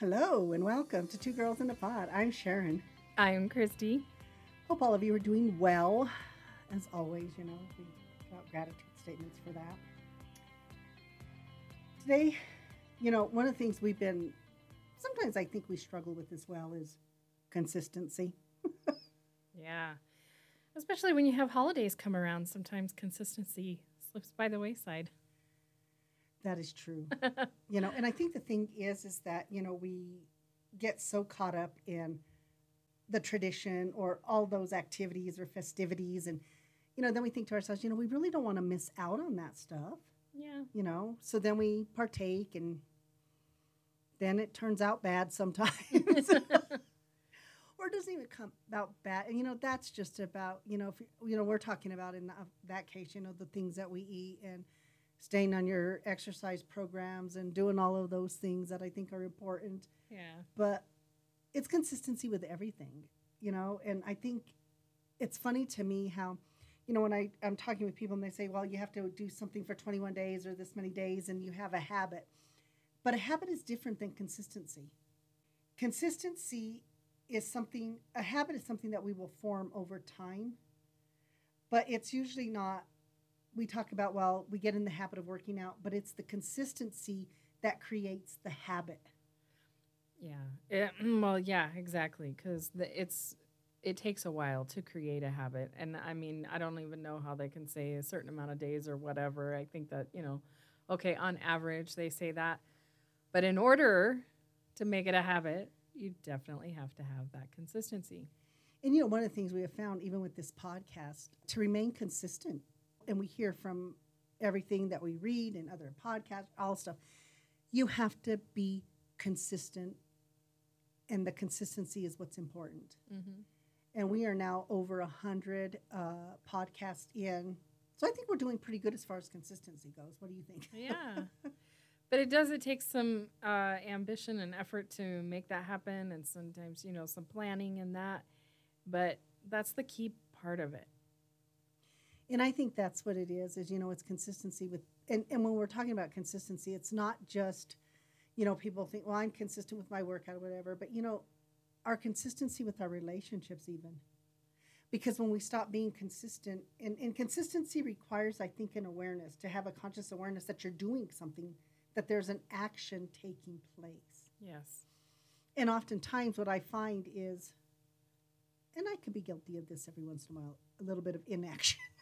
Hello and welcome to Two Girls in a Pod. I'm Sharon. I'm Christy. Hope all of you are doing well. As always, you know, we got gratitude statements for that. Today, you know, one of the things we've been, sometimes I think we struggle with as well is consistency. Yeah. Especially when you have holidays come around, sometimes consistency slips by the wayside. That is true. you know, and I think the thing is, is that, you know, we get so caught up in the tradition or all those activities or festivities. And, you know, then we think to ourselves, you know, we really don't want to miss out on that stuff, Yeah. you know? So then we partake and then it turns out bad sometimes. or it doesn't even come out bad. And, you know, that's just about, you know, if, you know, we're talking about in that, that case, you know, the things that we eat and staying on your exercise programs and doing all of those things that I think are important. Yeah. But it's consistency with everything, you know, and I think it's funny to me how, you know, when I, I'm talking with people and they say, well, you have to do something for 21 days or this many days and you have a habit. But a habit is different than consistency. Consistency is something, a habit is something that we will form over time, but it's usually not, we talk about, well, we get in the habit of working out, but it's the consistency that creates the habit. Yeah. It- mm, well, yeah, exactly. Because it's it takes a while to create a habit, and I mean, I don't even know how they can say a certain amount of days or whatever. I think that you know, okay, on average they say that, but in order to make it a habit, you definitely have to have that consistency. And you know, one of the things we have found, even with this podcast, to remain consistent, and we hear from everything that we read and other podcasts, all stuff, you have to be consistent, and the consistency is what's important. Mm-hmm. And we are now over a hundred uh, podcasts in, so I think we're doing pretty good as far as consistency goes. What do you think? Yeah. but it does, it takes some uh, ambition and effort to make that happen, and sometimes, you know, some planning and that. But that's the key part of it. And I think that's what it is, is, you know, it's consistency with, and, and when we're talking about consistency, it's not just, you know, people think, well, I'm consistent with my workout or whatever, but, you know, our consistency with our relationships, even. Because when we stop being consistent, and, and consistency requires, I think, an awareness to have a conscious awareness that you're doing something, that there's an action taking place. Yes. And oftentimes, what I find is, and I could be guilty of this every once in a while, a little bit of inaction.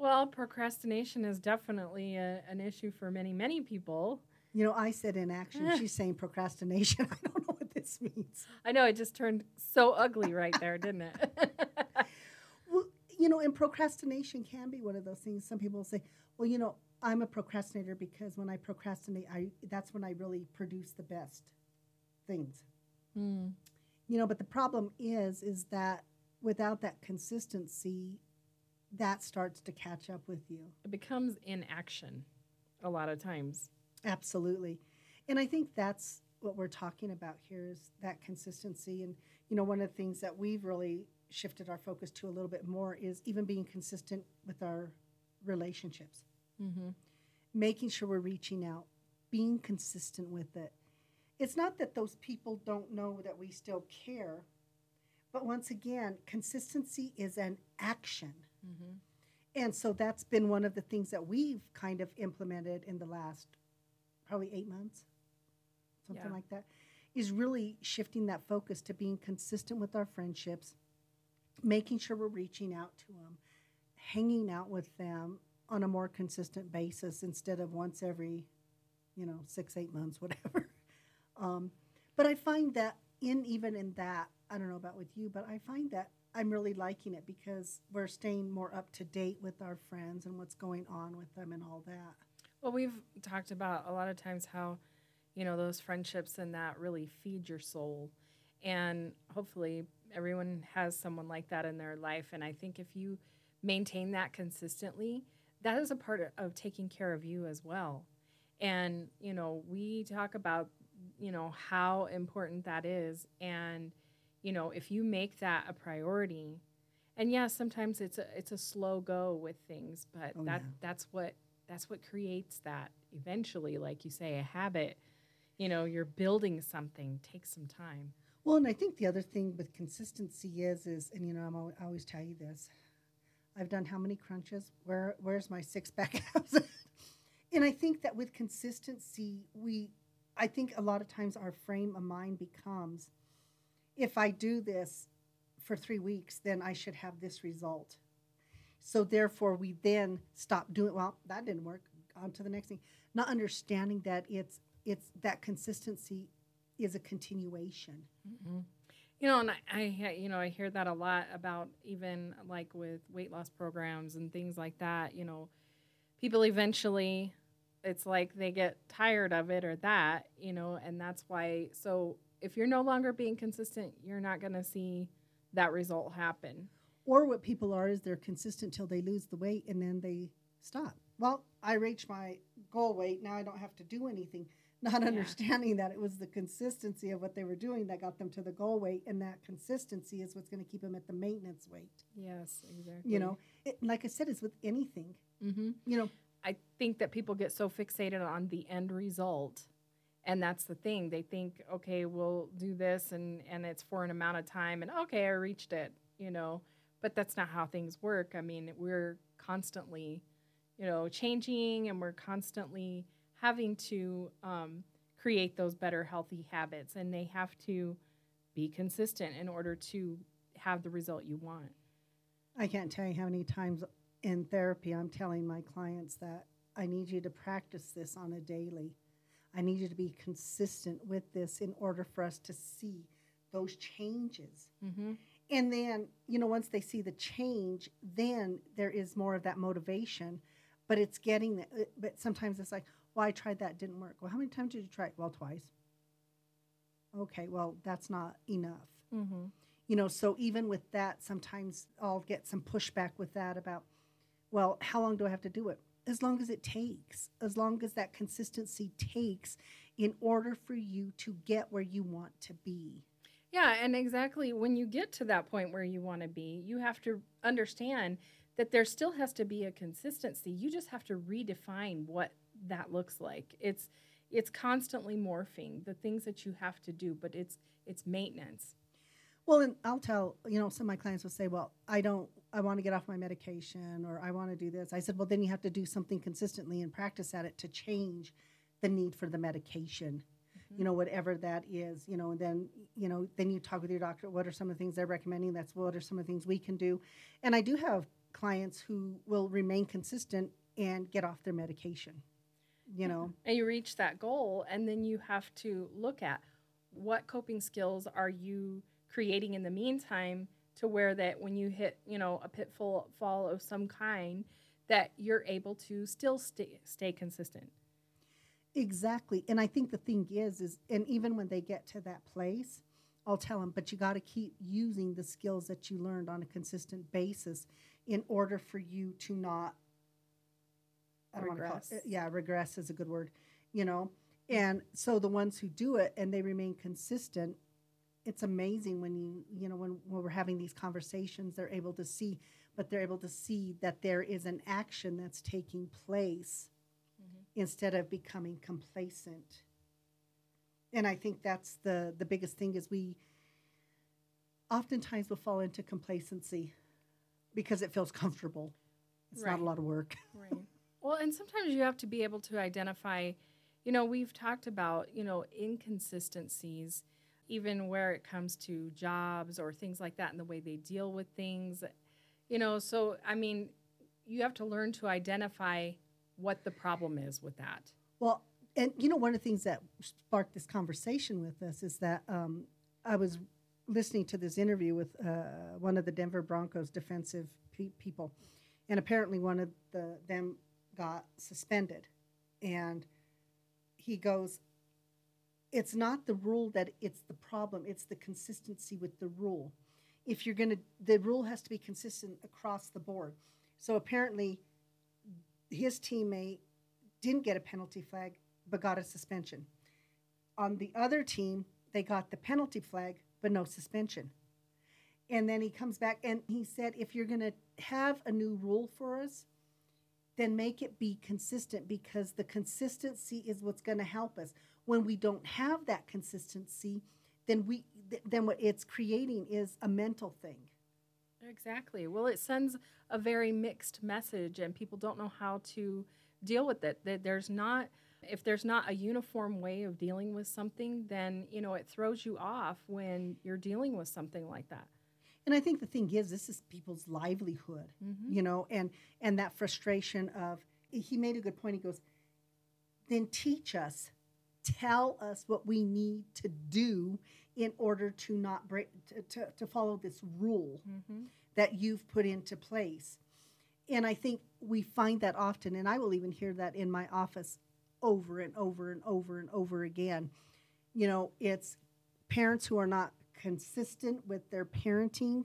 Well, procrastination is definitely a, an issue for many, many people. You know, I said inaction. She's saying procrastination. I don't know what this means. I know it just turned so ugly right there, didn't it? Well, you know, and procrastination can be one of those things. Some people say, well, you know, I'm a procrastinator because when I procrastinate, I that's when I really produce the best things. Hmm. You know, but the problem is, is that without that consistency, that starts to catch up with you. It becomes inaction a lot of times. Absolutely. And I think that's what we're talking about here is that consistency. And, you know, one of the things that we've really shifted our focus to a little bit more is even being consistent with our relationships, Mm-hmm. making sure we're reaching out, being consistent with it. It's not that those people don't know that we still care, but once again, consistency is an action. Mm-hmm. And so that's been one of the things that we've kind of implemented in the last probably eight months, something Yeah. like that, is really shifting that focus to being consistent with our friendships, making sure we're reaching out to them, hanging out with them on a more consistent basis instead of once every, you know, six, eight months, whatever. Um, but I find that in even in that, I don't know about with you, but I find that I'm really liking it because we're staying more up to date with our friends and what's going on with them and all that. Well, we've talked about a lot of times how, you know, those friendships and that really feed your soul. And hopefully everyone has someone like that in their life. And I think if you maintain that consistently, that is a part of, taking care of you as well. And, you know, we talk about, you know, how important that is. And, you know, if you make that a priority, and yeah, sometimes it's a it's a slow go with things, but Oh, that yeah. that's what that's what creates that eventually, like you say, a habit you know, you're building something. takes some time. Well, and I think the other thing with consistency is, is, and you know, I'm always, I always tell you this. I've done how many crunches? Where, where's my six pack abs? and I think that with consistency, we, I think a lot of times our frame of mind becomes, if I do this for three weeks, then I should have this result. So therefore, we then stop doing. Well, that didn't work. On to the next thing. Not understanding that it's it's that consistency is a continuation. Mm-hmm. You know, and I, I, you know, I hear that a lot about even like with weight loss programs and things like that. You know, people eventually, it's like they get tired of it or that, you know, and that's why. So if you're no longer being consistent, you're not going to see that result happen. Or what people are is they're consistent till they lose the weight and then they stop. Well, I reached my goal weight. Now I don't have to do anything not understanding yeah. that it was the consistency of what they were doing that got them to the goal weight, and that consistency is what's going to keep them at the maintenance weight. Yes, exactly. You know, it, like I said, it's with anything. Mm-hmm. You know, I think that people get so fixated on the end result, and that's the thing. They think, okay, we'll do this, and and it's for an amount of time, and okay, I reached it. You know, but that's not how things work. I mean, we're constantly, you know, changing, and we're constantly having to um, create those better healthy habits and they have to be consistent in order to have the result you want. I can't tell you how many times in therapy I'm telling my clients that I need you to practice this on a daily. I need you to be consistent with this in order for us to see those changes. Mm-hmm. And then, you know, once they see the change, then there is more of that motivation. But it's getting, that. but sometimes it's like, well, I tried that, didn't work. Well, how many times did you try it? Well, twice. Okay, well, that's not enough. Mm-hmm. You know, so even with that, sometimes I'll get some pushback with that about, well, how long do I have to do it? As long as it takes, as long as that consistency takes in order for you to get where you want to be. Yeah, and exactly when you get to that point where you want to be, you have to understand that there still has to be a consistency. You just have to redefine what that looks like. It's it's constantly morphing the things that you have to do, but it's it's maintenance. Well, and I'll tell you know some of my clients will say, "Well, I don't. I want to get off my medication, or I want to do this." I said, "Well, then you have to do something consistently and practice at it to change the need for the medication." Mm-hmm. You know, whatever that is, you know, and then, you know, then you talk with your doctor. What are some of the things they're recommending? That's what are some of the things we can do. And I do have clients who will remain consistent and get off their medication you know and you reach that goal and then you have to look at what coping skills are you creating in the meantime to where that when you hit you know a pitfall fall of some kind that you're able to still stay stay consistent exactly and i think the thing is is and even when they get to that place i'll tell them but you got to keep using the skills that you learned on a consistent basis in order for you to not I don't regress. It, yeah, regress is a good word, you know. And so the ones who do it and they remain consistent, it's amazing when you you know when, when we're having these conversations, they're able to see, but they're able to see that there is an action that's taking place mm-hmm. instead of becoming complacent. And I think that's the the biggest thing is we oftentimes will fall into complacency because it feels comfortable. It's right. not a lot of work. Right. Well, and sometimes you have to be able to identify, you know, we've talked about, you know, inconsistencies, even where it comes to jobs or things like that and the way they deal with things. You know, so I mean, you have to learn to identify what the problem is with that. Well, and you know, one of the things that sparked this conversation with us is that um, I was listening to this interview with uh, one of the Denver Broncos defensive pe- people, and apparently one of the them got suspended. And he goes, It's not the rule that it's the problem, it's the consistency with the rule. If you're going to, the rule has to be consistent across the board. So apparently, his teammate didn't get a penalty flag, but got a suspension. On the other team, they got the penalty flag, but no suspension. And then he comes back and he said, if you're going to have a new rule for us, then make it be consistent because the consistency is what's going to help us. When we don't have that consistency, then we th- then what it's creating is a mental thing. Exactly. Well, it sends a very mixed message, and people don't know how to deal with it. That there's not, if there's not a uniform way of dealing with something, then you know it throws you off when you're dealing with something like that. And I think the thing is, this is people's livelihood, Mm-hmm. you know, and and that frustration of. He made a good point. He goes, then teach us, tell us what we need to do in order to not break to, to, to follow this rule Mm-hmm. that you've put into place. And I think we find that often, and I will even hear that in my office over and over and over and over again. You know, it's parents who are not consistent with their parenting.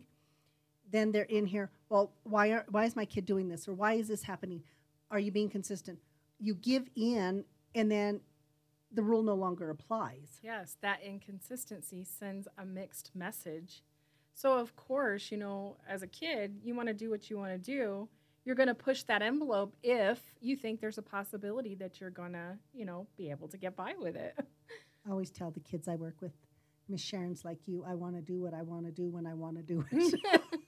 Then they're in here. Well, why are why is my kid doing this, or why is this happening? Are you being consistent? You give in, and then the rule no longer applies. Yes, that inconsistency sends a mixed message. So, of course, you know, as a kid, you want to do what you want to do. You're going to push that envelope if you think there's a possibility that you're going to, you know, be able to get by with it. I always tell the kids I work with, Miss Sharon's like you. I want to do what I want to do when I want to do it.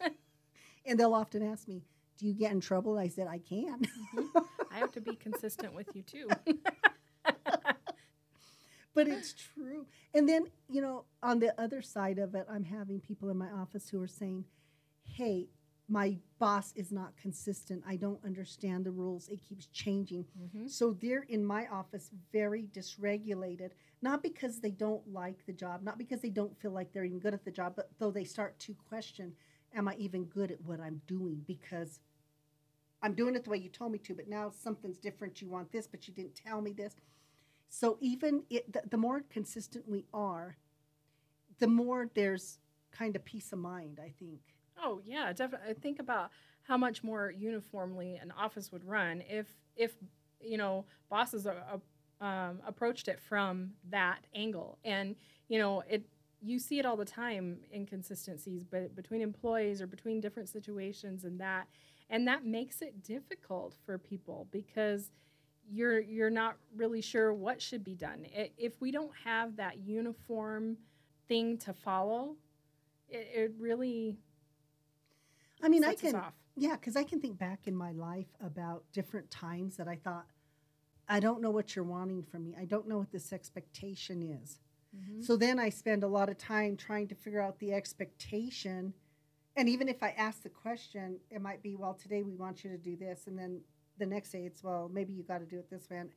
and they'll often ask me, "Do you get in trouble?" I said, "I can." Mm-hmm. I have to be consistent with you too. but it's true. And then, you know, on the other side of it, I'm having people in my office who are saying, "Hey, my boss is not consistent. I don't understand the rules. It keeps changing." Mhm. So they're in my office very dysregulated, not because they don't like the job, not because they don't feel like they're even good at the job, but though they start to question, am I even good at what I'm doing? Because I'm doing it the way you told me to, but now something's different. You want this, but you didn't tell me this. So even it, the, the more consistent we are, the more there's kind of peace of mind, I think. Oh yeah, definitely. I think about how much more uniformly an office would run if if you know bosses are, uh, um, approached it from that angle, and you know it. You see it all the time inconsistencies, but between employees or between different situations and that, and that makes it difficult for people because you're you're not really sure what should be done. If we don't have that uniform thing to follow, it, it really I mean, I can off. Yeah, because I can think back in my life about different times that I thought, I don't know what you're wanting from me. I don't know what this expectation is. Mhm. So then I spend a lot of time trying to figure out the expectation. And even if I ask the question, it might be, well, today we want you to do this. And then the next day it's, well, maybe you got to do it this way. And,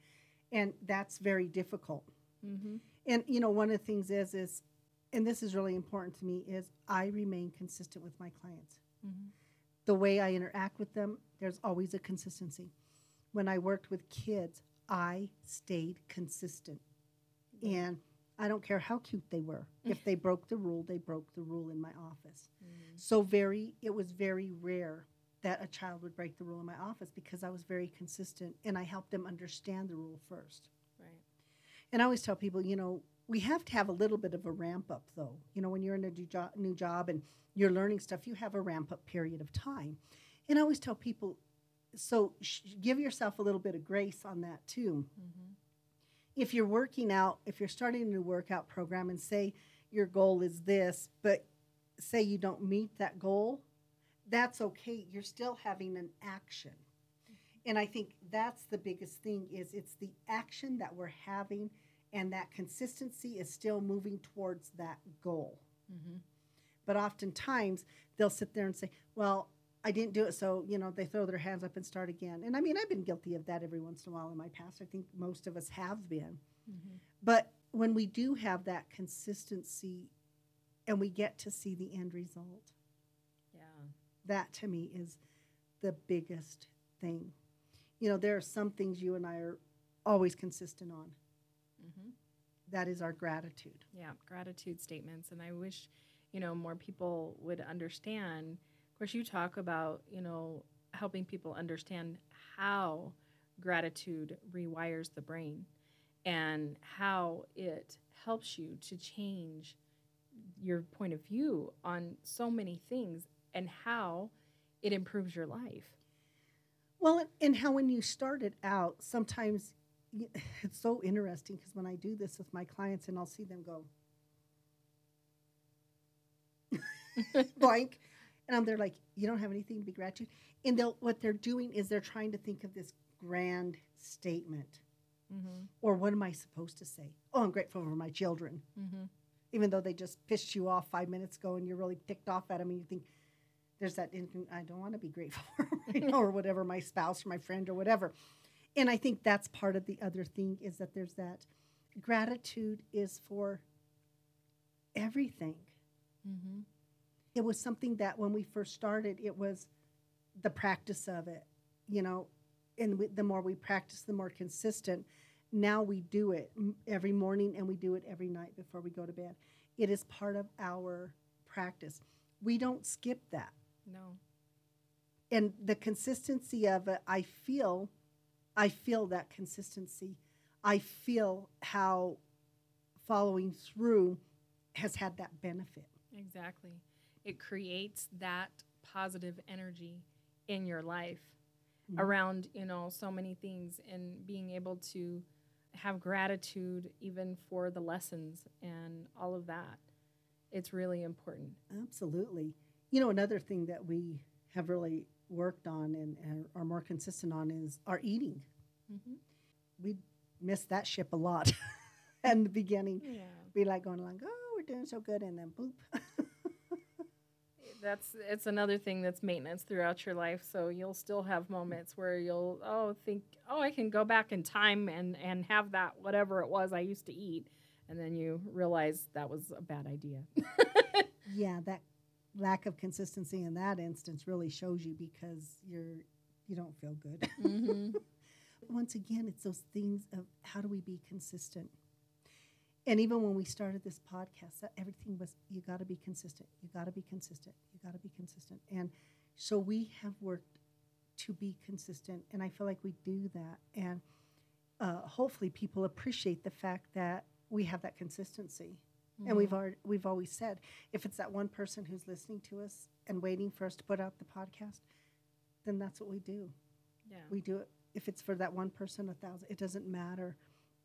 and that's very difficult. Mm-hmm. And, you know, one of the things is, is, and this is really important to me, is I remain consistent with my clients Mm-hmm. the way I interact with them, there's always a consistency. When I worked with kids, I stayed consistent. And I don't care how cute they were. If they broke the rule, they broke the rule in my office. Mm-hmm. So very it was very rare that a child would break the rule in my office because I was very consistent and I helped them understand the rule first. Right. And I always tell people, you know, we have to have a little bit of a ramp up, though. You know, when you're in a new job, new job and you're learning stuff, you have a ramp up period of time. And I always tell people, so sh- give yourself a little bit of grace on that too. Mm-hmm. If you're working out, if you're starting a new workout program and say your goal is this, but say you don't meet that goal, that's okay. You're still having an action. And I think that's the biggest thing is it's the action that we're having and that consistency is still moving towards that goal. Mm-hmm. But oftentimes they'll sit there and say, Well, I didn't do it. So, you know, they throw their hands up and start again. And I mean, I've been guilty of that every once in a while in my past. I think most of us have been. Mm-hmm. But when we do have that consistency and we get to see the end result. That to me is the biggest thing. You know, there are some things you and I are always consistent on. Mm-hmm. That is our gratitude. Yeah. Gratitude statements, and I wish you know more people would understand. Of course, you talk about you know helping people understand how gratitude rewires the brain and how it helps you to change your point of view on so many things and how it improves your life. Well, and how when you start it out, sometimes it's so interesting because when I do this with my clients and I'll see them go blank, and I'm there like, you don't have anything to be gratitude. And they'll what they're doing is they're trying to think of this grand statement, Mm-hmm. or what am I supposed to say? Oh, I'm grateful for my children, Mm-hmm. even though they just pissed you off five minutes ago, and you're really ticked off at them, and you think. There's that, I don't want to be grateful for, right now, or whatever, my spouse or my friend or whatever. And I think that's part of the other thing is that there's that gratitude is for everything. Mm-hmm. It was something that when we first started, it was the practice of it, you know, and we, the more we practice, the more consistent. Now we do it every morning and we do it every night before we go to bed. It is part of our practice. We don't skip that. No. and the consistency of it i feel i feel that consistency i feel how following through has had that benefit Exactly. It creates that positive energy in your life Mhm. around, you know, so many things and being able to have gratitude even for the lessons and all of that. It's really important. absolutely you know another thing that we have really worked on and, and are more consistent on is our eating Mm-hmm. we missed that ship a lot in the beginning Yeah. we like going along oh we're doing so good and then boop That's it's another thing that's maintenance throughout your life. So you'll still have moments where you'll oh think oh I can go back in time and and have that whatever it was I used to eat, and then you realize that was a bad idea. yeah that lack of consistency in that instance really shows you because you're you don't feel good. Mm-hmm. once again it's those things of how do we be consistent? And even when we started this podcast that everything was you got to be consistent you got to be consistent you got to be consistent. And so we have worked to be consistent and i feel like we do that. And uh, hopefully people appreciate the fact that we have that consistency and we've already, we've always said if it's that one person who's listening to us and waiting for us to put out the podcast, then that's what we do. yeah We do it if it's for that one person, a thousand. It doesn't matter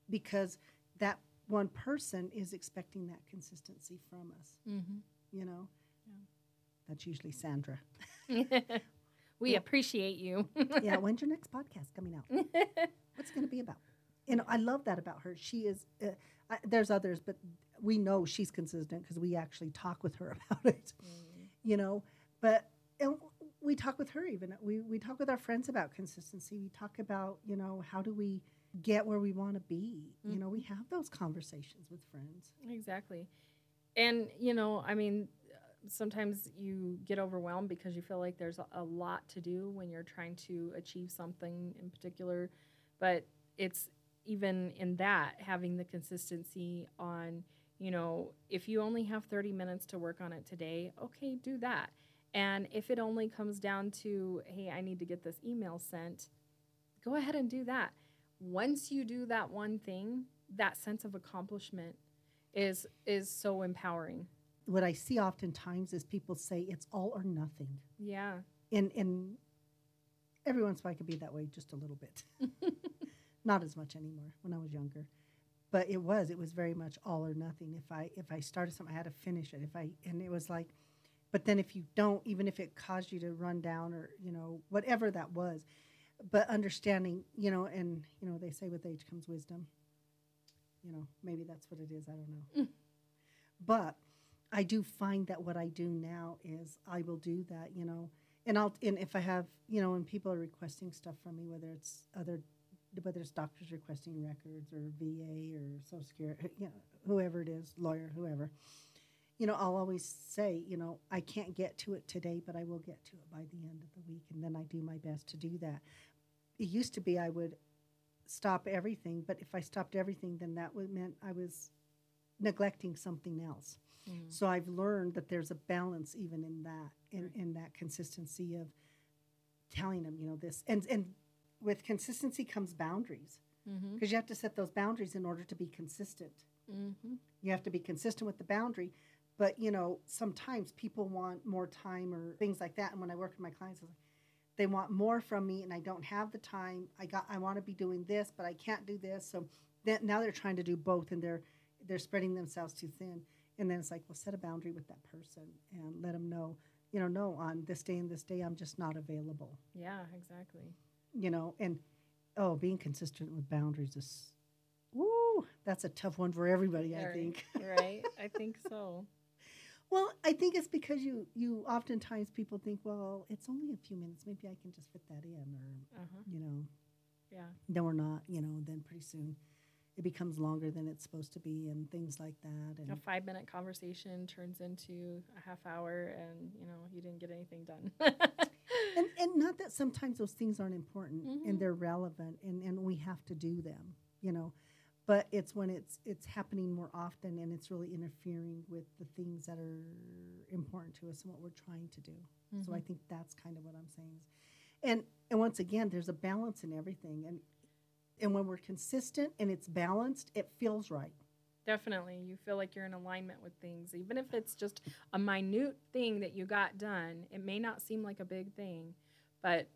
because that one person is expecting that consistency from us. mm-hmm. You know, Yeah. that's usually Sandra. we Yeah. appreciate you. yeah, when's your next podcast coming out? What's it going to be about? You know, I love that about her. She is. Uh, I, there's others, but we know she's consistent because we actually talk with her about it. Mm. you know but and we talk with her even we, we talk with our friends about consistency we talk about you know how do we get where we want to be you know we have those conversations with friends Exactly. And, you know, I mean, sometimes you get overwhelmed because you feel like there's a, a lot to do when you're trying to achieve something in particular. But it's even in that, having the consistency on, you know, if you only have 30 minutes to work on it today, okay, do that. And if it only comes down to, hey, I need to get this email sent, go ahead and do that. Once you do that one thing, that sense of accomplishment is is so empowering. what i see oftentimes is people say it's all or nothing Yeah. and and every once in a while I could be that way just a little bit not as much anymore when i was younger but it was it was very much all or nothing. If i if i started something i had to finish it. If i and it was like but then if you don't even if it caused you to run down or you know whatever that was but understanding you know and you know they say with age comes wisdom. You know maybe that's what it is i don't know. Mm. but i do find that what i do now is i will do that you know and i'll and if i have you know when people are requesting stuff from me whether it's other whether it's doctors requesting records or va or social security you know whoever it is lawyer whoever you know i'll always say you know i can't get to it today but i will get to it by the end of the week and then i do my best to do that. It used to be i would stop everything but if i stopped everything then that would meant i was neglecting something else. Mm. so i've learned that there's a balance even in that in, in that consistency of telling them you know this and and with consistency comes boundaries Mm-hmm. because you have to set those boundaries in order to be consistent Mm-hmm. you have to be consistent with the boundary but you know sometimes people want more time or things like that and when i work with my clients like, they want more from me and I don't have the time. I got I want to be doing this, but I can't do this. So then now they're trying to do both and they're they're spreading themselves too thin. And then it's like, well, set a boundary with that person and let them know, you know, no, on this day and this day, I'm just not available. Yeah, exactly. You know, and oh, being consistent with boundaries is, woo, that's a tough one for everybody. I think. right? I think so. Well, I think it's because you you oftentimes people think, well, it's only a few minutes. Maybe I can just fit that in, or Uh huh. you know, Yeah. then we're not. You know, then pretty soon it becomes longer than it's supposed to be, and things like that. And A five minute conversation turns into a half hour, and you know you didn't get anything done. and, and not that sometimes those things aren't important Mhm. and they're relevant and, and we have to do them you know but it's when it's it's happening more often and it's really interfering with the things that are important to us and what we're trying to do so i Mhm. think that's kind of what i'm saying and and once again there's a balance in everything and and when we're consistent and it's balanced it feels right Definitely. You feel like you're in alignment with things. Even if it's just a minute thing that you got done, it may not seem like a big thing, but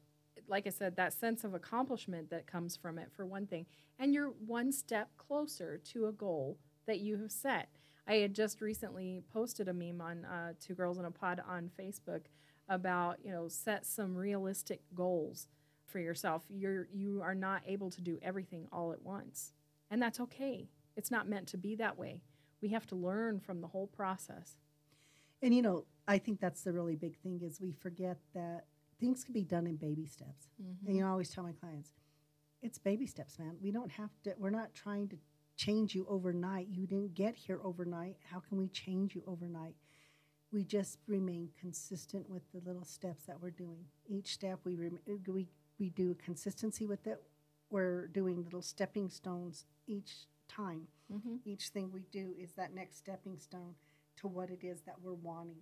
like I said, that sense of accomplishment that comes from it, for one thing, and you're one step closer to a goal that you have set. I had just recently posted a meme on uh, Two Girls in a Pod on Facebook about, you know, set some realistic goals for yourself. You're you are not able to do everything all at once, and that's okay. It's not meant to be that way. We have to learn from the whole process. and you know i think that's the really big thing is we forget that things can be done in baby steps And mm-hmm. you know, I always tell my clients, it's baby steps, man. We don't have to, we're not trying to change you overnight. You didn't get here overnight. How can we change you overnight? We just remain consistent with the little steps that we're doing. Each step we, rem- we, we do consistency with it. We're doing little stepping stones each time. Mm-hmm. Each thing we do is that next stepping stone to what it is that we're wanting.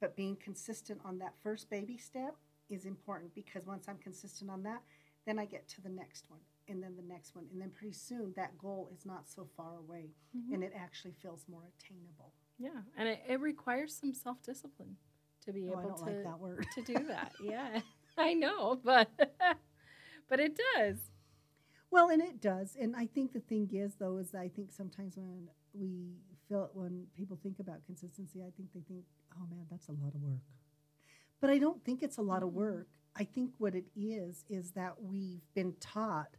But being consistent on that first baby step is important because once I'm consistent on that, then I get to the next one and then the next one. And then pretty soon that goal is not so far away Mm-hmm. and it actually feels more attainable. Yeah, and it, it requires some self discipline to be Oh, I able don't to like that word. to do that. Yeah, I know, but but it does. Well, and it does. And I think the thing is, though, is I think sometimes when we feel when people think about consistency, I think they think, oh man, that's a lot of work. But I don't think it's a lot of Mhm. work. I think what it is is that we've been taught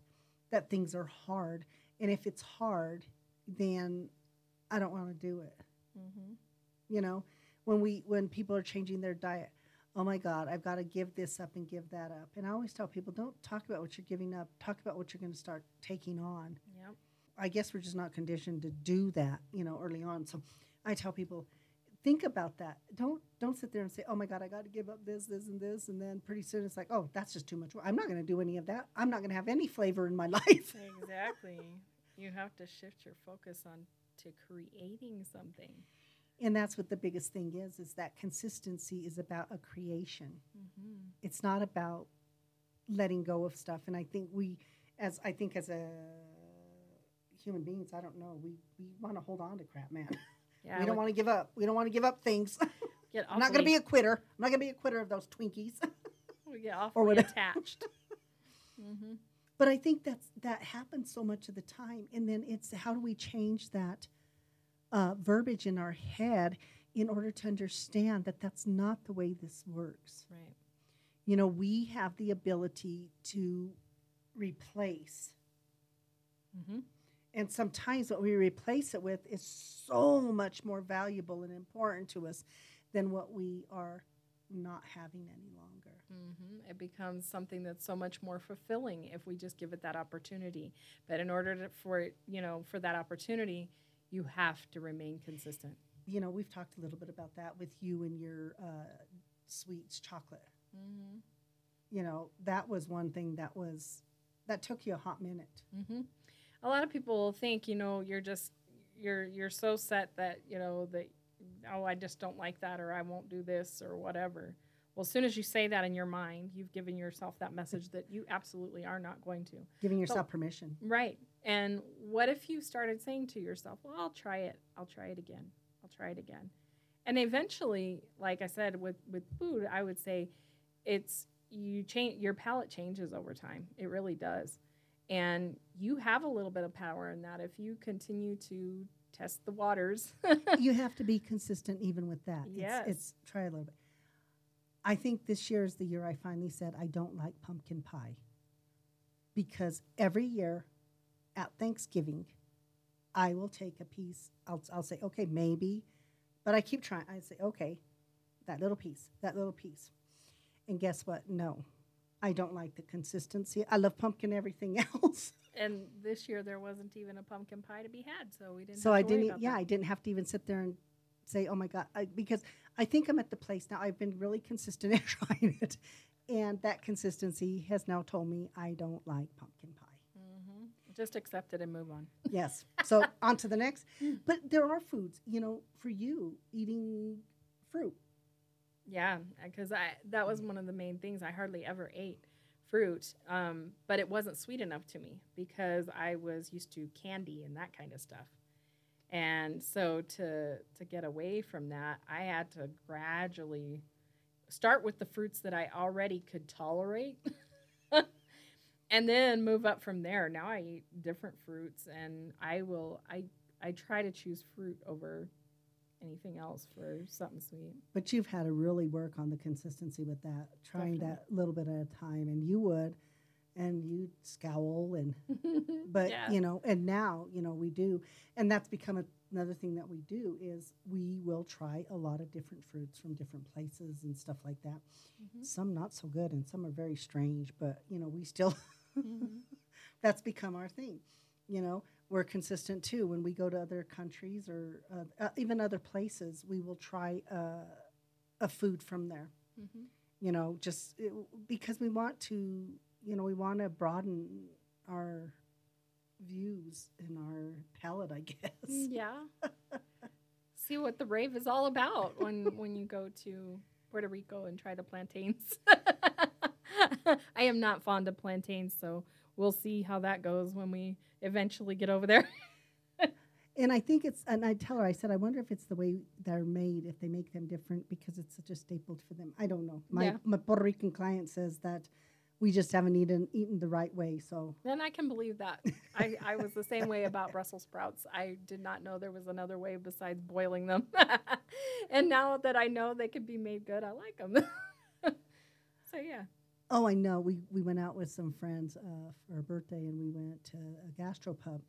that things are hard. And if it's hard, then I don't want to do it. Mm-hmm. You know, when we when people are changing their diet, oh my God, I've got to give this up and give that up. And I always tell people, don't talk about what you're giving up. Talk about what you're going to start taking on. Yep. I guess we're just not conditioned to do that, you know, early on. So I tell people, think about that. Don't don't sit there and say, "Oh my God, I got to give up this, this, and this," and then pretty soon it's like, "Oh, that's just too much. I'm not going to do any of that. I'm not going to have any flavor in my life." Exactly. you have to shift your focus on to creating something. And that's what the biggest thing is: is that consistency is about a creation. Mm-hmm. It's not about letting go of stuff. And I think we, as I think as a human beings, I don't know, we we want to hold on to crap, man. Yeah, we don't want to give up. We don't want to give up things. get I'm not going to be a quitter. I'm not going to be a quitter of those Twinkies. we get awfully whatever. attached. mm-hmm. but I think that's that happens so much of the time, and then it's how do we change that uh, verbiage in our head in order to understand that that's not the way this works. Right. You know, we have the ability to replace, Mm-hmm. and sometimes what we replace it with is so much more valuable and important to us than what we are not having any longer. Mm-hmm. It becomes something that's so much more fulfilling if we just give it that opportunity. But in order to, for you know, for that opportunity, you have to remain consistent. You know, we've talked a little bit about that with you and your uh, sweets chocolate. Mm-hmm. You know, that was one thing that was that took you a hot minute. Mm-hmm. A lot of people think, you know, you're just you're you're so set that you know that oh I just don't like that or I won't do this or whatever. Well, as soon as you say that in your mind, you've given yourself that message that you absolutely are not going to. Giving yourself permission. Right. And what if you started saying to yourself, well, I'll try it. I'll try it again. I'll try it again. And eventually, like I said, with, with food, I would say it's you change your palate changes over time. It really does. And you have a little bit of power in that if you continue to test the waters. you have to be consistent even with that. Yes. It's, it's try a little bit. I think this year is the year I finally said I don't like pumpkin pie. Because every year at Thanksgiving, I will take a piece. I'll, I'll say, okay, maybe. But I keep trying. I say, okay, that little piece, that little piece. And guess what? No, I don't like the consistency. I love pumpkin everything else. and this year there wasn't even a pumpkin pie to be had, so we didn't. so have I didn't. Yeah, that. I didn't have to even sit there and say, "Oh my god," I, because I think I'm at the place now. I've been really consistent in trying it, and that consistency has now told me I don't like pumpkin pie. Just accept it and move on. Yes. So on to the next. But there are foods, you know, for you eating fruit. Yeah, because I that was one of the main things. I hardly ever ate fruit, um, but it wasn't sweet enough to me because I was used to candy and that kind of stuff. And so to to get away from that, I had to gradually start with the fruits that I already could tolerate. and then move up from there. Now I eat different fruits and I will I I try to choose fruit over anything else for something sweet. But you've had to really work on the consistency with that, trying Definitely. that little bit at a time. And you would, and you'd scowl and but Yeah. you know and now you know we do and that's become a, another thing that we do is we will try a lot of different fruits from different places and stuff like that Mhm. some not so good and some are very strange but you know we still Mhm. that's become our thing you know we're consistent too when we go to other countries or uh, uh, even other places we will try uh, a food from there Mhm. you know just it, because we want to you know we want to broaden our views and our palate i guess Yeah. See what the rave is all about when when you go to Puerto Rico and try the plantains. I am not fond of plantains, so we'll see how that goes when we eventually get over there. and i think it's and i tell her i said i wonder if it's the way they're made if they make them different because it's such a staple for them i don't know my, Yeah. my puerto rican client says that we just haven't eaten eaten the right way so And I can believe that. I, I was the same way about Brussels sprouts. I did not know there was another way besides boiling them. and now that I know they can be made good, I like them. so, yeah. Oh, I know. We we went out with some friends uh, for her birthday, and we went to a gastropub.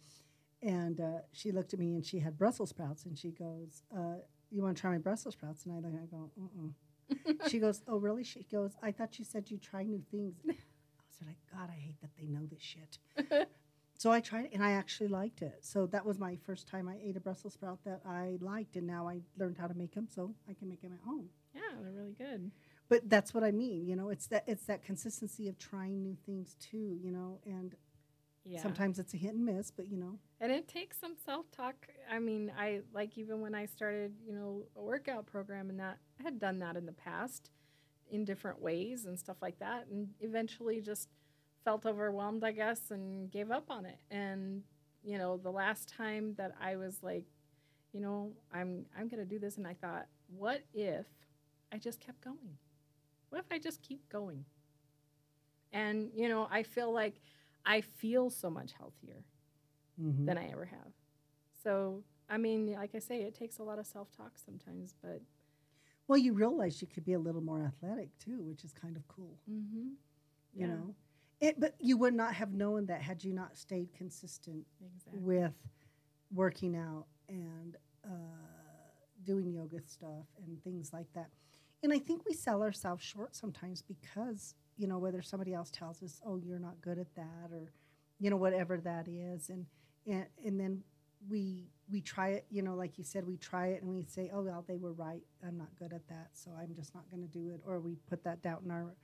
And uh, she looked at me, and she had Brussels sprouts, and she goes, uh, "You want to try my Brussels sprouts?" And I look, and I go, "Uh." she goes, "Oh, really?" She goes, "I thought you said you try new things." I was like, "God, I hate that they know this shit." so I tried, it, and I actually liked it. So that was my first time I ate a Brussels sprout that I liked, and now I learned how to make them, so I can make them at home Yeah, they're really good. But that's what I mean. You know, it's that it's that consistency of trying new things too. You know, and Yeah. sometimes it's a hit and miss, but you know, And it takes some self talk. I mean, I like even when I started, you know, a workout program and that, I had done that in the past in different ways and stuff like that. And eventually just felt overwhelmed, I guess, and gave up on it. And, you know, the last time that I was like, you know, I'm I'm gonna do this and I thought, what if I just kept going? What if I just keep going? And, you know, I feel like I feel so much healthier Mhm. than I ever have. So, I mean, like I say, it takes a lot of self talk sometimes, but well, you realize you could be a little more athletic too, which is kind of cool. mm-hmm. You know, it, but you would not have known that had you not stayed consistent exactly. with working out and uh, doing yoga stuff and things like that. And I think we sell ourselves short sometimes because, you know, whether somebody else tells us, oh, you're not good at that or, you know, whatever that is. And, and, and then we, we try it, you know, like you said, we try it and we say, oh, well, they were right. I'm not good at that. So I'm just not going to do it. Or we put that doubt in our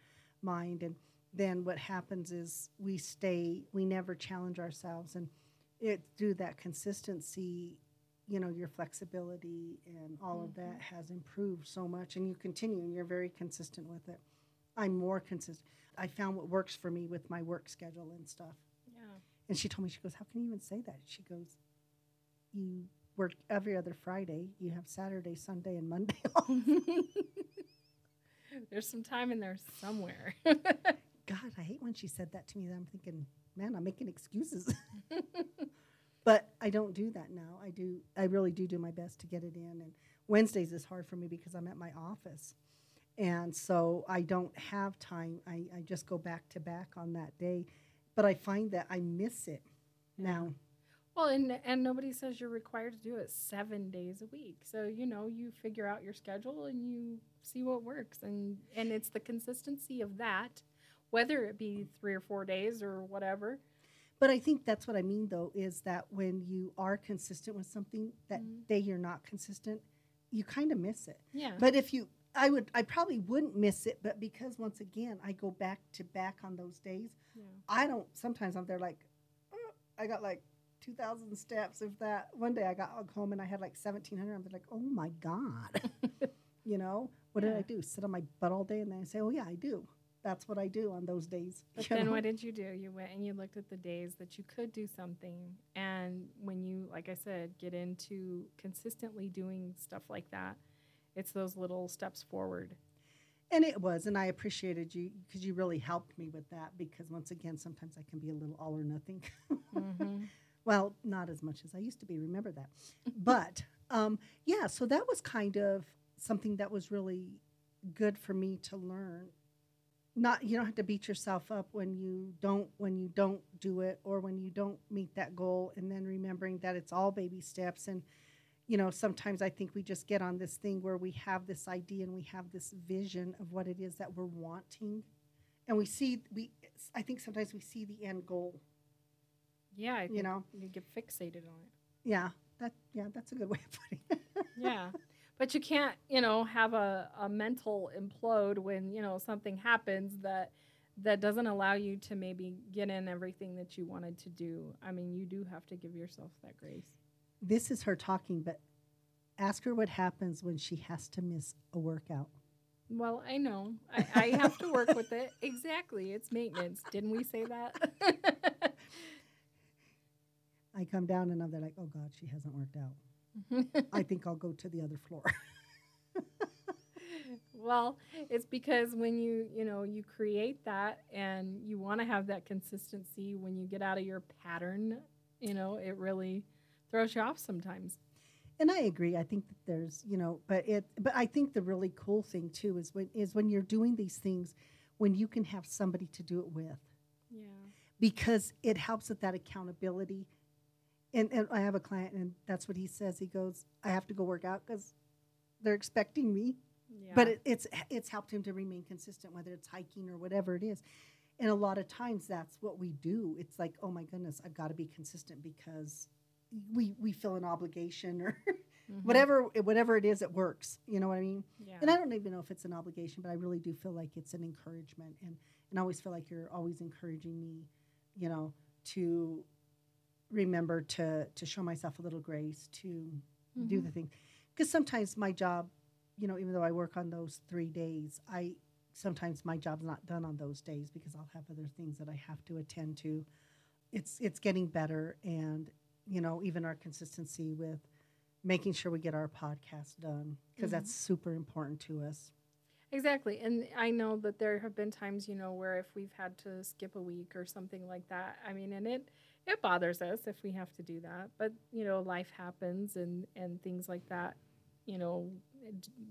mind. And then what happens is we stay, we never challenge ourselves. And it through that consistency you know your flexibility and all of that mm-hmm. has improved so much and you continue and you're very consistent with it i'm more consistent i found what works for me with my work schedule and stuff Yeah. and she told me she goes how can you even say that she goes you work every other friday you have saturday sunday and monday off There's some time in there somewhere. God, I hate when she said that to me. I'm thinking, man, I'm making excuses. I don't do that now. I do. I really do do my best to get it in. And Wednesdays is hard for me because I'm at my office, and so I don't have time. I, I just go back to back on that day, but I find that I miss it now. Well, and and nobody says you're required to do it seven days a week. So you know you figure out your schedule and you see what works, and and it's the consistency of that, whether it be three or four days or whatever. But I think that's what I mean, though, is that when you are consistent with something, that Mhm. day you're not consistent, you kind of miss it. Yeah. But if you, I would, I probably wouldn't miss it, but because once again, I go back to back on those days, yeah. I don't, sometimes I'm there like, "Oh, I got like 2,000 steps. of that, one day I got home and I had like 1,700, I'm like, oh my God. you know, what did I do? Sit on my butt all day? And then I say, oh yeah, I do. That's what I do on those days. But then know? what did you do? You went and you looked at the days that you could do something. And when you, like I said, get into consistently doing stuff like that, it's those little steps forward. And it was, and I appreciated you because you really helped me with that. Because once again, sometimes I can be a little all or nothing. Mhm. well, not as much as I used to be. Remember that. but um, yeah, so that was kind of something that was really good for me to learn. Not you don't have to beat yourself up when you don't when you don't do it or when you don't meet that goal, and then remembering that it's all baby steps and you know, sometimes I think we just get on this thing where we have this idea and we have this vision of what it is that we're wanting. And we see, we, I think sometimes we see the end goal, Yeah, I you know? you get fixated on it. Yeah, that, yeah, that's a good way of putting it. yeah but you can't you know have a, a mental implode when you know something happens that that doesn't allow you to maybe get in everything that you wanted to do. I mean you do have to give yourself that grace. This is her talking, but ask her what happens when she has to miss a workout. well i know. I, I have to work with it. Exactly. It's maintenance. Didn't we say that? I come down and I'm there like, oh God, she hasn't worked out. I think I'll go to the other floor. well it's because when you you know you create that and you want to have that consistency when you get out of your pattern you know it really throws you off sometimes and I agree. I think that there's, you know, but it, but I think the really cool thing too is when is when you're doing these things, when you can have somebody to do it with, yeah because it helps with that accountability. And, and I have a client, and that's what he says. He goes, "I have to go work out because they're expecting me." yeah But it, it's it's helped him to remain consistent, whether it's hiking or whatever it is. And a lot of times, that's what we do. It's like, oh my goodness, I've got to be consistent because we we feel an obligation or Mhm. whatever whatever it is, it works. You know what I mean? yeah And I don't even know if it's an obligation, but I really do feel like it's an encouragement, and and I always feel like you're always encouraging me, you know, to remember to to show myself a little grace to do Mhm. the thing, because sometimes my job, you know, even though I work on those three days, I sometimes my job's not done on those days because I'll have other things that I have to attend to. It's it's getting better, and you know, even our consistency with making sure we get our podcast done because Mhm. that's super important to us. Exactly. And I know that there have been times, you know, where if we've had to skip a week or something like that, I mean, and it it bothers us if we have to do that. But, you know, life happens and and things like that, you know,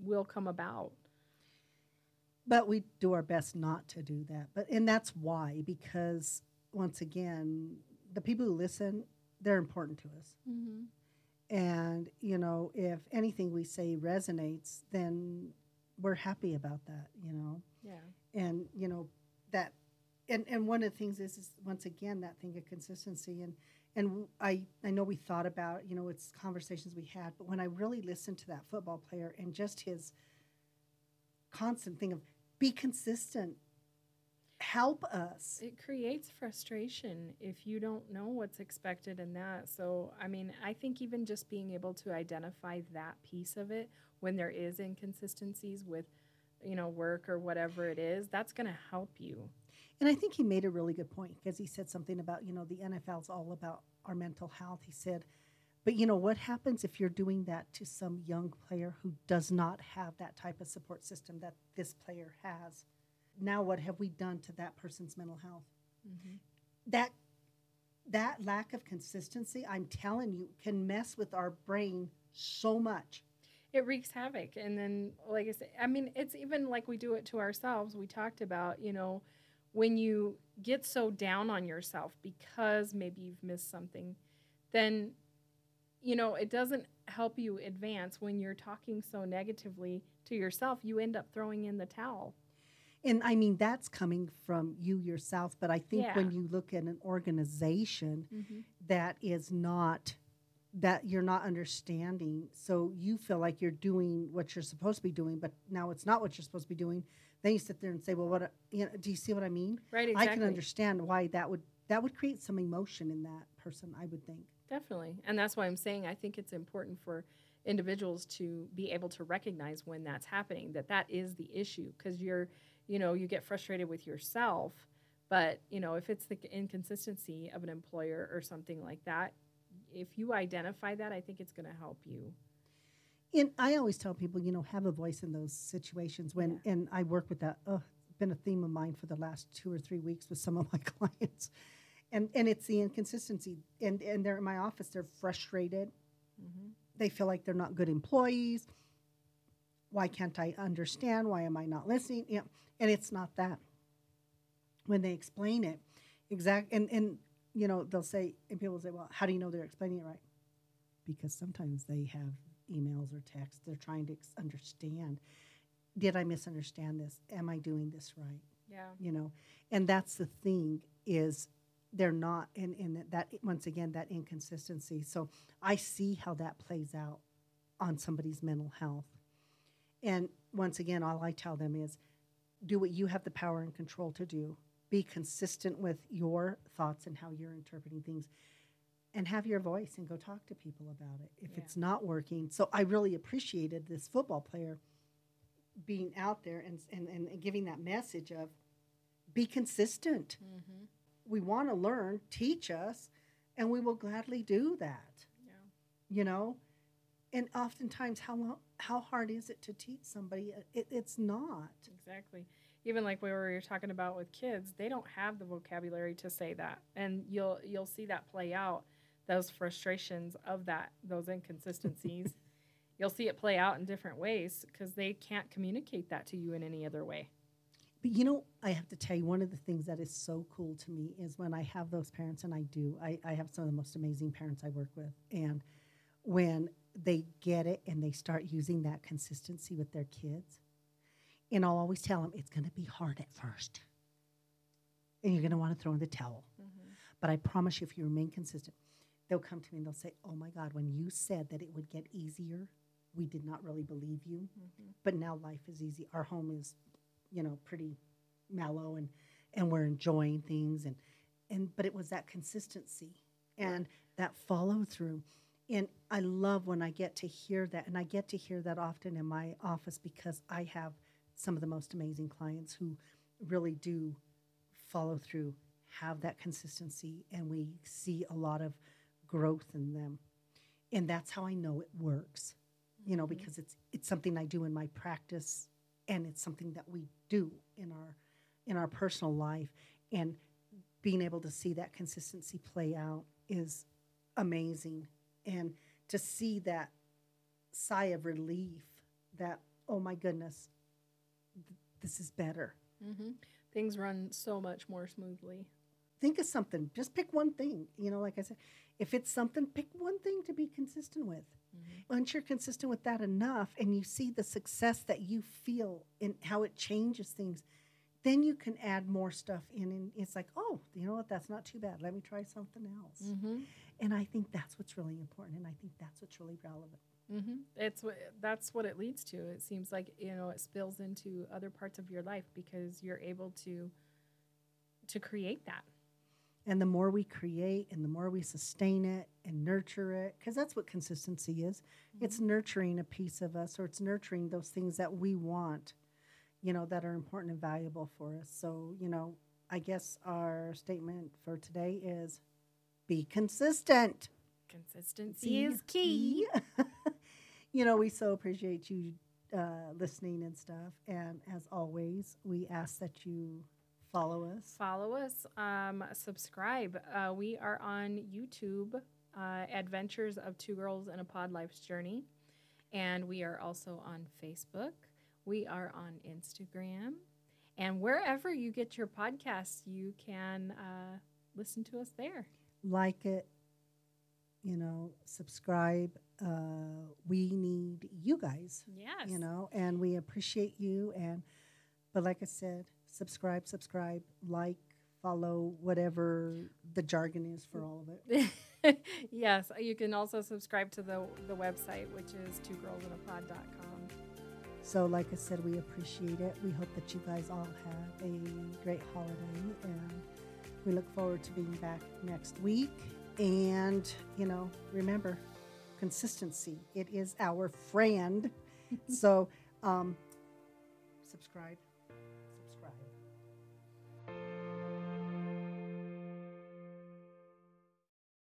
will come about. But we do our best not to do that. But and that's why because once again, the people who listen, they're important to us. Mm-hmm. And you know, if anything we say resonates, then we're happy about that. You know, Yeah. and you know that, and and one of the things is, is once again that thing of consistency. And and I I know we thought about you know it's conversations we had, but when I really listened to that football player and just his constant thing of be consistent, help us. It creates frustration if you don't know what's expected in that. So, I mean, I think even just being able to identify that piece of it when there is inconsistencies with, you know, work or whatever it is, that's going to help you. And I think he made a really good point because he said something about, you know, the NFL's all about our mental health. He said, But you know what happens if you're doing that to some young player who does not have that type of support system that this player has? Now what have we done to that person's mental health? Mm-hmm. That that lack of consistency, I'm telling you, can mess with our brain so much. It wreaks havoc. And then, like I said, I mean, it's even like we do it to ourselves. We talked about, you know, when you get so down on yourself because maybe you've missed something, then, you know, it doesn't help you advance when you're talking so negatively to yourself. You end up throwing in the towel. And I mean, that's coming from you yourself. But I think Yeah. when you look at an organization Mm-hmm. that is not, that you're not understanding, so you feel like you're doing what you're supposed to be doing, but now it's not what you're supposed to be doing. Then you sit there and say, well, what, a- you know, do you see what I mean? Right, exactly. I can understand why that would, that would create some emotion in that person, I would think. Definitely. And that's why I'm saying I think it's important for individuals to be able to recognize when that's happening, that that is the issue. Because you're, you know, you get frustrated with yourself. But, you know, if it's the inconsistency of an employer or something like that, if you identify that, I think it's going to help you. And I always tell people, you know, have a voice in those situations when, and I work with that. Oh, it's been a theme of mine for the last two or three weeks with some of my clients. And, and it's the inconsistency. And, and they're in my office, they're frustrated. Mm-hmm. They feel like they're not good employees. Why can't I understand? Why am I not listening? You know, and it's not that. When they explain it, exact, and, and, you know, they'll say, and people say, well, how do you know they're explaining it right? Because sometimes they have emails or texts. They're trying to ex- understand. Did I misunderstand this? Am I doing this right? Yeah. You know, and that's the thing is they're not in in that once again that inconsistency. So I see how that plays out on somebody's mental health. And once again, all I tell them is do what you have the power and control to do. Be consistent with your thoughts and how you're interpreting things and have your voice and go talk to people about it if Yeah. it's not working. So I really appreciated this football player being out there and, and, and giving that message of be consistent. Mm-hmm. We want to learn, teach us, and we will gladly do that. Yeah. You know, and oftentimes, how long, how hard is it to teach somebody? It, it's not. Exactly. Even like we were talking about with kids, they don't have the vocabulary to say that, and you'll you'll see that play out. Those frustrations of that, those inconsistencies, you'll see it play out in different ways because they can't communicate that to you in any other way. But you know, I have to tell you, one of the things that is so cool to me is when I have those parents, and I do, I, I have some of the most amazing parents I work with. And when they get it and they start using that consistency with their kids, and I'll always tell them it's going to be hard at first. And you're going to want to throw in the towel. Mm-hmm. But I promise you, if you remain consistent, they'll come to me and they'll say, Oh my God, when you said that it would get easier, we did not really believe you. Mm-hmm. But now life is easy. Our home is, you know, pretty mellow and, and we're enjoying things and, and but it was that consistency and that follow through. And I love when I get to hear that. And I get to hear that often in my office because I have some of the most amazing clients who really do follow through, have that consistency, and we see a lot of growth in them. And that's how I know it works, you know, mm-hmm. because it's it's something I do in my practice, and it's something that we do in our in our personal life, and being able to see that consistency play out is amazing, and to see that sigh of relief that oh my goodness, this is better. Mm-hmm. Things run so much more smoothly. think of something. Just pick one thing. You know, like I said, if it's something, pick one thing to be consistent with. Once you're consistent with that enough and you see the success that you feel and how it changes things, then you can add more stuff in. And it's like, oh, you know what? That's not too bad. Let me try something else. Mm-hmm. And I think that's what's really important. And I think that's what's really relevant. Mm-hmm. It's what that's what it leads to. It seems like you know it spills into other parts of your life because you're able to to create that. And the more we create and the more we sustain it and nurture it, because that's what consistency is it's nurturing a piece of us or it's nurturing those things that we want, you know, that are important and valuable for us. So, you know, I guess our statement for today is be consistent. Consistency is key. you know, we so appreciate you uh, listening and stuff. And as always, we ask that you follow us. Follow us, um, subscribe. Uh, we are on YouTube, uh, Adventures of Two Girls in a Pod Life's Journey. And we are also on Facebook. We are on Instagram. And wherever you get your podcasts, you can uh, listen to us there. Like it, you know, subscribe. Uh, we need you guys, Yes. you know, and we appreciate you. And, but like I said, subscribe, subscribe, like, follow, whatever the jargon is for all of it. yes, you can also subscribe to the, the website, which is twogirlsinapod.com. So, like I said, we appreciate it. We hope that you guys all have a great holiday, and we look forward to being back next week. And, you know, remember, consistency, it is our friend. so, um, subscribe,